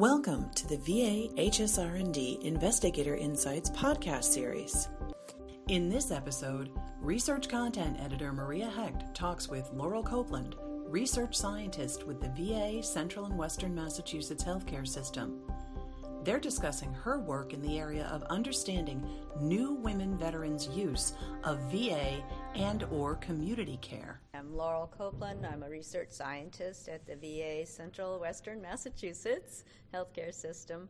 Welcome to the VA HSR&D Investigator Insights podcast series. In this episode, research content editor Maria Hecht talks with Laurel Copeland, research scientist with the VA Central and Western Massachusetts healthcare system. They're discussing her work in the area of understanding new women veterans' use of VA and or community care. I'm Laurel Copeland. I'm a research scientist at the VA Central Western Massachusetts healthcare system.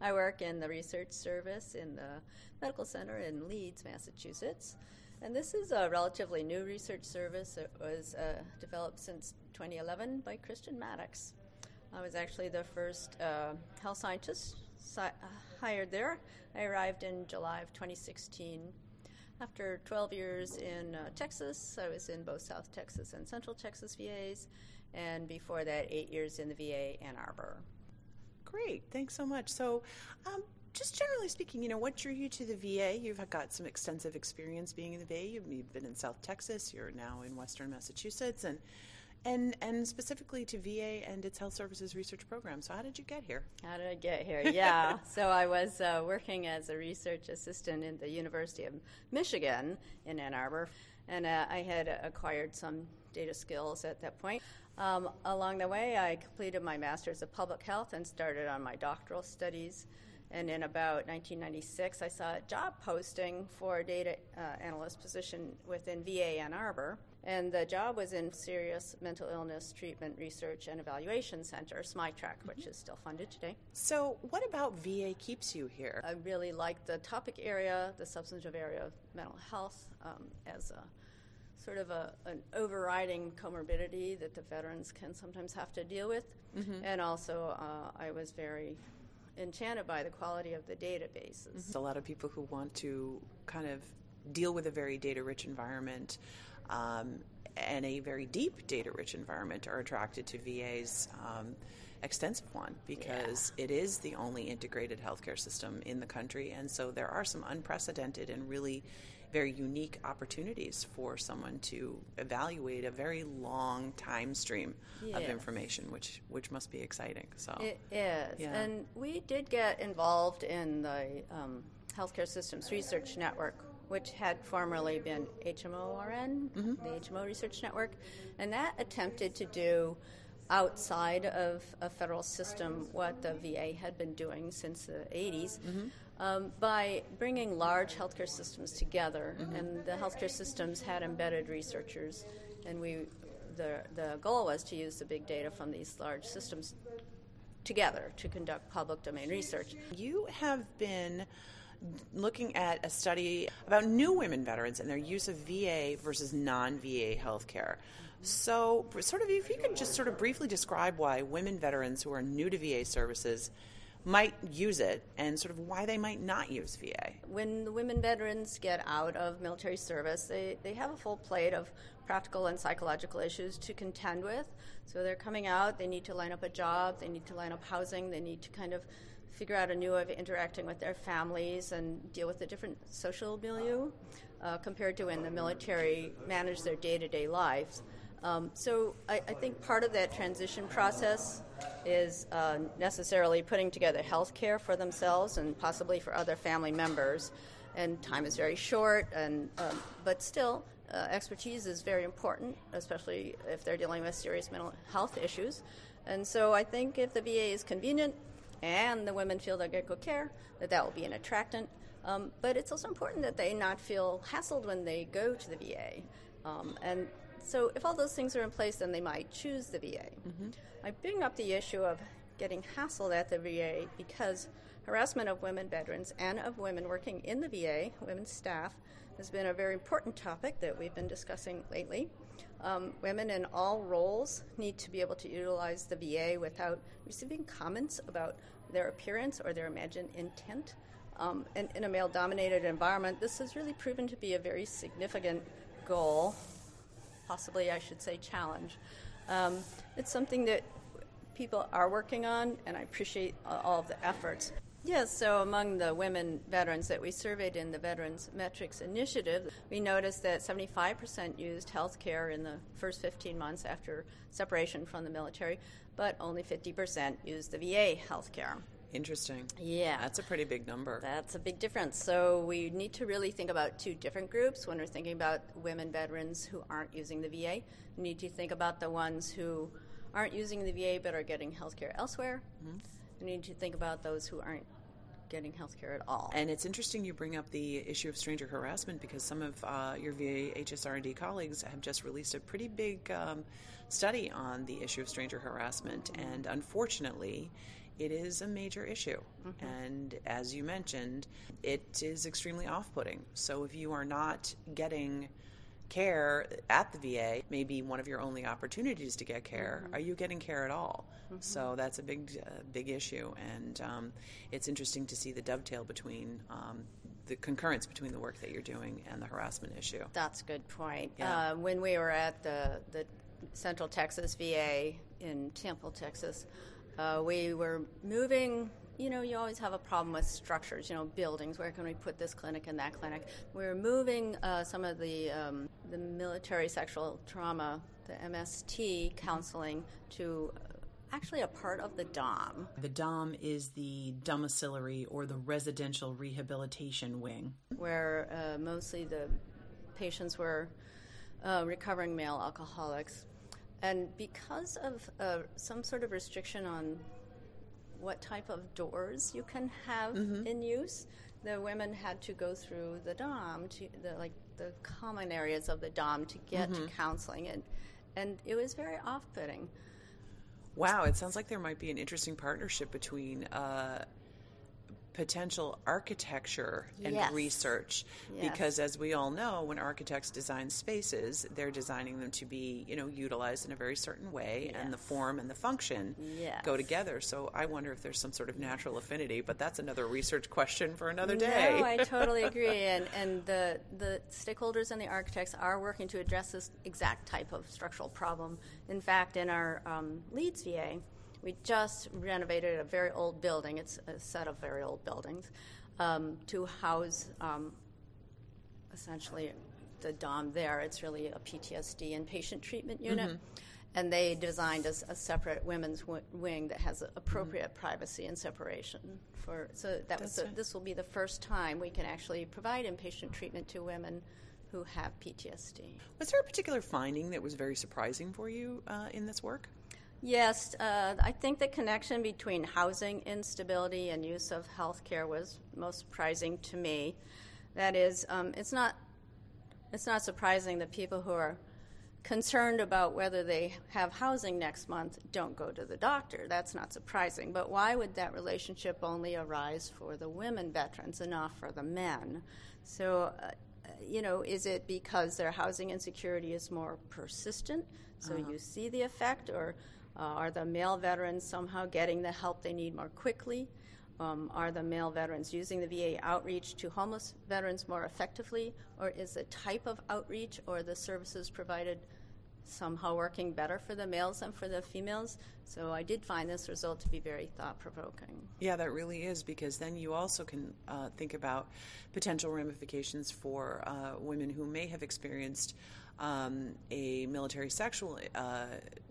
I work in the research service in the medical center in Leeds, Massachusetts. And this is a relatively new research service. It was uh, developed since 2011 by Christian Maddox. I was actually the first uh, health scientist si- hired there. I arrived in July of 2016. After 12 years in uh, Texas, I was in both South Texas and Central Texas VAs, and before that, eight years in the VA Ann Arbor. Great, thanks so much. So, um, just generally speaking, you know, what drew you to the VA? You've got some extensive experience being in the VA. You've, you've been in South Texas. You're now in Western Massachusetts, and and and specifically to VA and its health services research program. So, how did you get here? How did I get here? Yeah, so I was uh, working as a research assistant in the University of Michigan in Ann Arbor, and uh, I had acquired some data skills at that point. Um, along the way, I completed my master's of public health and started on my doctoral studies. And in about 1996, I saw a job posting for a data uh, analyst position within VA Ann Arbor. And the job was in Serious Mental Illness Treatment Research and Evaluation Center, SMITREC, mm-hmm. which is still funded today. So, what about VA keeps you here? I really like the topic area, the substantive area of mental health, um, as a sort of a, an overriding comorbidity that the veterans can sometimes have to deal with. Mm-hmm. And also, uh, I was very enchanted by the quality of the databases. Mm-hmm. A lot of people who want to kind of deal with a very data rich environment um, and a very deep data rich environment are attracted to VA's um, extensive one because yeah. it is the only integrated healthcare system in the country. And so there are some unprecedented and really very unique opportunities for someone to evaluate a very long time stream yes. of information, which which must be exciting. So it is, yeah. and we did get involved in the um, Healthcare Systems Research Network which had formerly been HMORN, mm-hmm. the HMO Research Network, and that attempted to do outside of a federal system what the VA had been doing since the 80s. Mm-hmm. Um, by bringing large healthcare systems together, mm-hmm. and the healthcare systems had embedded researchers, and we, the the goal was to use the big data from these large systems together to conduct public domain research. You have been looking at a study about new women veterans and their use of VA versus non VA healthcare. So, sort of, if you could just sort of briefly describe why women veterans who are new to VA services might use it and sort of why they might not use VA. When the women veterans get out of military service, they, they have a full plate of practical and psychological issues to contend with. So they're coming out, they need to line up a job, they need to line up housing, they need to kind of figure out a new way of interacting with their families and deal with a different social milieu uh, compared to when the military manage their day to day lives. Um, so I, I, think part of that transition process is uh, necessarily putting together health care for themselves and possibly for other family members. And time is very short, and um, but still, uh, expertise is very important, especially if they're dealing with serious mental health issues. And so I think if the VA is convenient, and the women feel they get good care, that that will be an attractant. Um, but it's also important that they not feel hassled when they go to the VA. Um, and so, if all those things are in place, then they might choose the VA. Mm-hmm. I bring up the issue of getting hassled at the VA because harassment of women veterans and of women working in the VA, women staff, has been a very important topic that we've been discussing lately. Um, women in all roles need to be able to utilize the VA without receiving comments about their appearance or their imagined intent. Um, and in a male dominated environment, this has really proven to be a very significant goal, possibly, I should say, challenge. Um, it's something that people are working on, and I appreciate all of the efforts. Yes, so among the women veterans that we surveyed in the Veterans Metrics Initiative, we noticed that 75% used health care in the first 15 months after separation from the military, but only 50% used the VA health care. Interesting. Yeah. That's a pretty big number. That's a big difference. So we need to really think about two different groups when we're thinking about women veterans who aren't using the VA. We need to think about the ones who aren't using the VA but are getting health care elsewhere. Mm-hmm we need to think about those who aren't getting health care at all. And it's interesting you bring up the issue of stranger harassment because some of uh, your VA HSR&D colleagues have just released a pretty big um, study on the issue of stranger harassment, and unfortunately, it is a major issue. Mm-hmm. And as you mentioned, it is extremely off-putting. So if you are not getting care at the VA may be one of your only opportunities to get care. Mm-hmm. Are you getting care at all? Mm-hmm. So that's a big, uh, big issue, and um, it's interesting to see the dovetail between um, the concurrence between the work that you're doing and the harassment issue. That's a good point. Yeah. Uh, when we were at the the Central Texas VA in Temple, Texas, uh, we were moving you know, you always have a problem with structures, you know, buildings. Where can we put this clinic and that clinic? We're moving uh, some of the um, the military sexual trauma, the MST counseling, to uh, actually a part of the DOM. The DOM is the domiciliary or the residential rehabilitation wing, where uh, mostly the patients were uh, recovering male alcoholics. And because of uh, some sort of restriction on what type of doors you can have mm-hmm. in use. The women had to go through the DOM to the like the common areas of the DOM to get mm-hmm. to counseling, and and it was very off-putting. Wow, it sounds like there might be an interesting partnership between uh, potential architecture and yes. research yes. because as we all know when architects design spaces they're designing them to be you know utilized in a very certain way yes. and the form and the function go together so i wonder if there's some sort of natural affinity but that's another research question for another day no i totally agree and and the the stakeholders and the architects are working to address this exact type of structural problem in fact in our um, leeds va we just renovated a very old building. It's a set of very old buildings um, to house um, essentially the DOM there. It's really a PTSD inpatient treatment unit. Mm-hmm. And they designed a, a separate women's w- wing that has appropriate mm-hmm. privacy and separation. For so that was a, this will be the first time we can actually provide inpatient treatment to women who have PTSD. Was there a particular finding that was very surprising for you uh, in this work? Yes, uh, I think the connection between housing instability and use of health care was most surprising to me. That is, um, it's not it's not surprising that people who are concerned about whether they have housing next month don't go to the doctor. That's not surprising. But why would that relationship only arise for the women veterans and not for the men? So, uh, you know, is it because their housing insecurity is more persistent? So uh-huh. you see the effect, or uh, are the male veterans somehow getting the help they need more quickly? Um, are the male veterans using the VA outreach to homeless veterans more effectively? Or is the type of outreach or the services provided somehow working better for the males than for the females? So I did find this result to be very thought provoking. Yeah, that really is because then you also can uh, think about potential ramifications for uh, women who may have experienced um, a military sexual uh,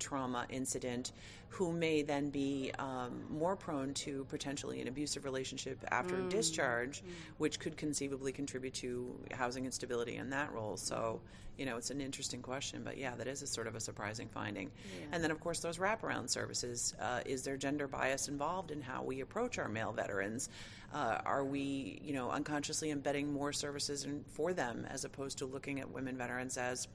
trauma incident who may then be um, more prone to potentially an abusive relationship after mm. discharge, mm. which could conceivably contribute to housing instability in that role. So, you know, it's an interesting question, but yeah, that is a sort of a surprising finding. Yeah. And then, of course, those wraparound services. Uh, is there gender bias involved in how we approach our male veterans? Uh, are we, you know, unconsciously embedding more services in, for them as opposed to looking at women veterans as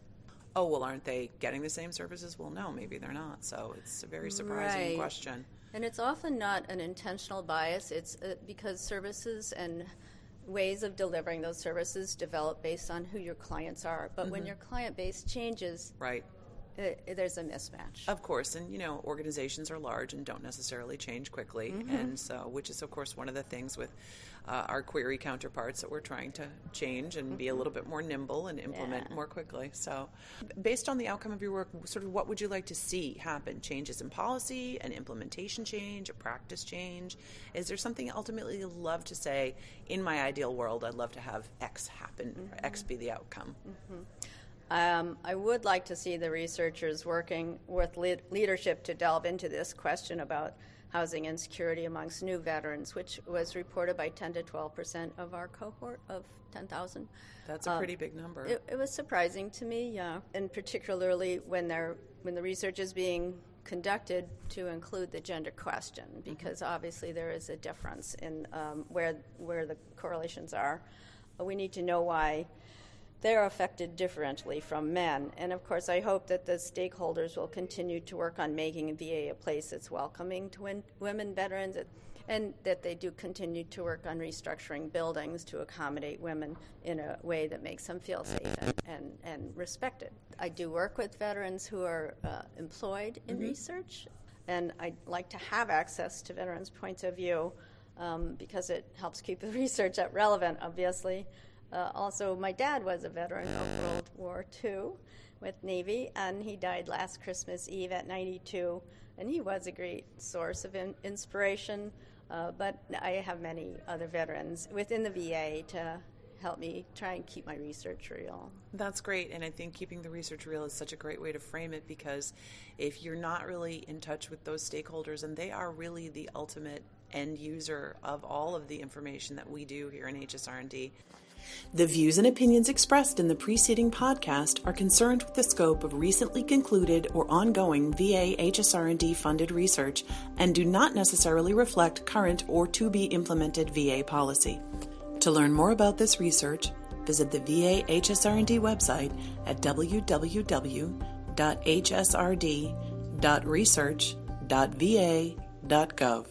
oh well aren't they getting the same services? Well no maybe they're not. So it's a very surprising right. question. And it's often not an intentional bias. It's uh, because services and ways of delivering those services develop based on who your clients are. But mm-hmm. when your client base changes right it, there's a mismatch. Of course, and you know, organizations are large and don't necessarily change quickly, mm-hmm. and so which is of course one of the things with uh, our QUERI counterparts that we're trying to change and mm-hmm. be a little bit more nimble and implement yeah. more quickly. So, based on the outcome of your work, sort of what would you like to see happen? Changes in policy, an implementation change, a practice change? Is there something ultimately you'd love to say? In my ideal world, I'd love to have X happen, mm-hmm. X be the outcome. Um, I would like to see the researchers working with le- leadership to delve into this question about housing insecurity amongst new veterans, which was reported by 10 to 12 percent of our cohort of 10,000. That's a pretty um, big number. It, it, was surprising to me, yeah, and particularly when they're when the research is being conducted to include the gender question, mm-hmm. because mm-hmm. obviously there is a difference in um, where where the correlations are. We need to know why they're affected differently from men. And of course, I hope that the stakeholders will continue to work on making VA a place that's welcoming to win- women veterans and that they do continue to work on restructuring buildings to accommodate women in a way that makes them feel safe and, and, and respected. I do work with veterans who are uh, employed in mm-hmm. research, and I'd like to have access to veterans' points of view um, because it helps keep the research relevant, obviously. Uh, also, my dad was a veteran of World War II with Navy, and he died last Christmas Eve at 92. And he was a great source of in- inspiration. Uh, but I have many other veterans within the VA to help me try and keep my research real. That's great. And I think keeping the research real is such a great way to frame it because if you're not really in touch with those stakeholders, and they are really the ultimate end user of all of the information that we do here in HSR&D, the views and opinions expressed in the preceding podcast are concerned with the scope of recently concluded or ongoing VA HSR&D funded research and do not necessarily reflect current or to be implemented VA policy. To learn more about this research, visit the VA HSR&D website at www.hsrd.research.va.gov.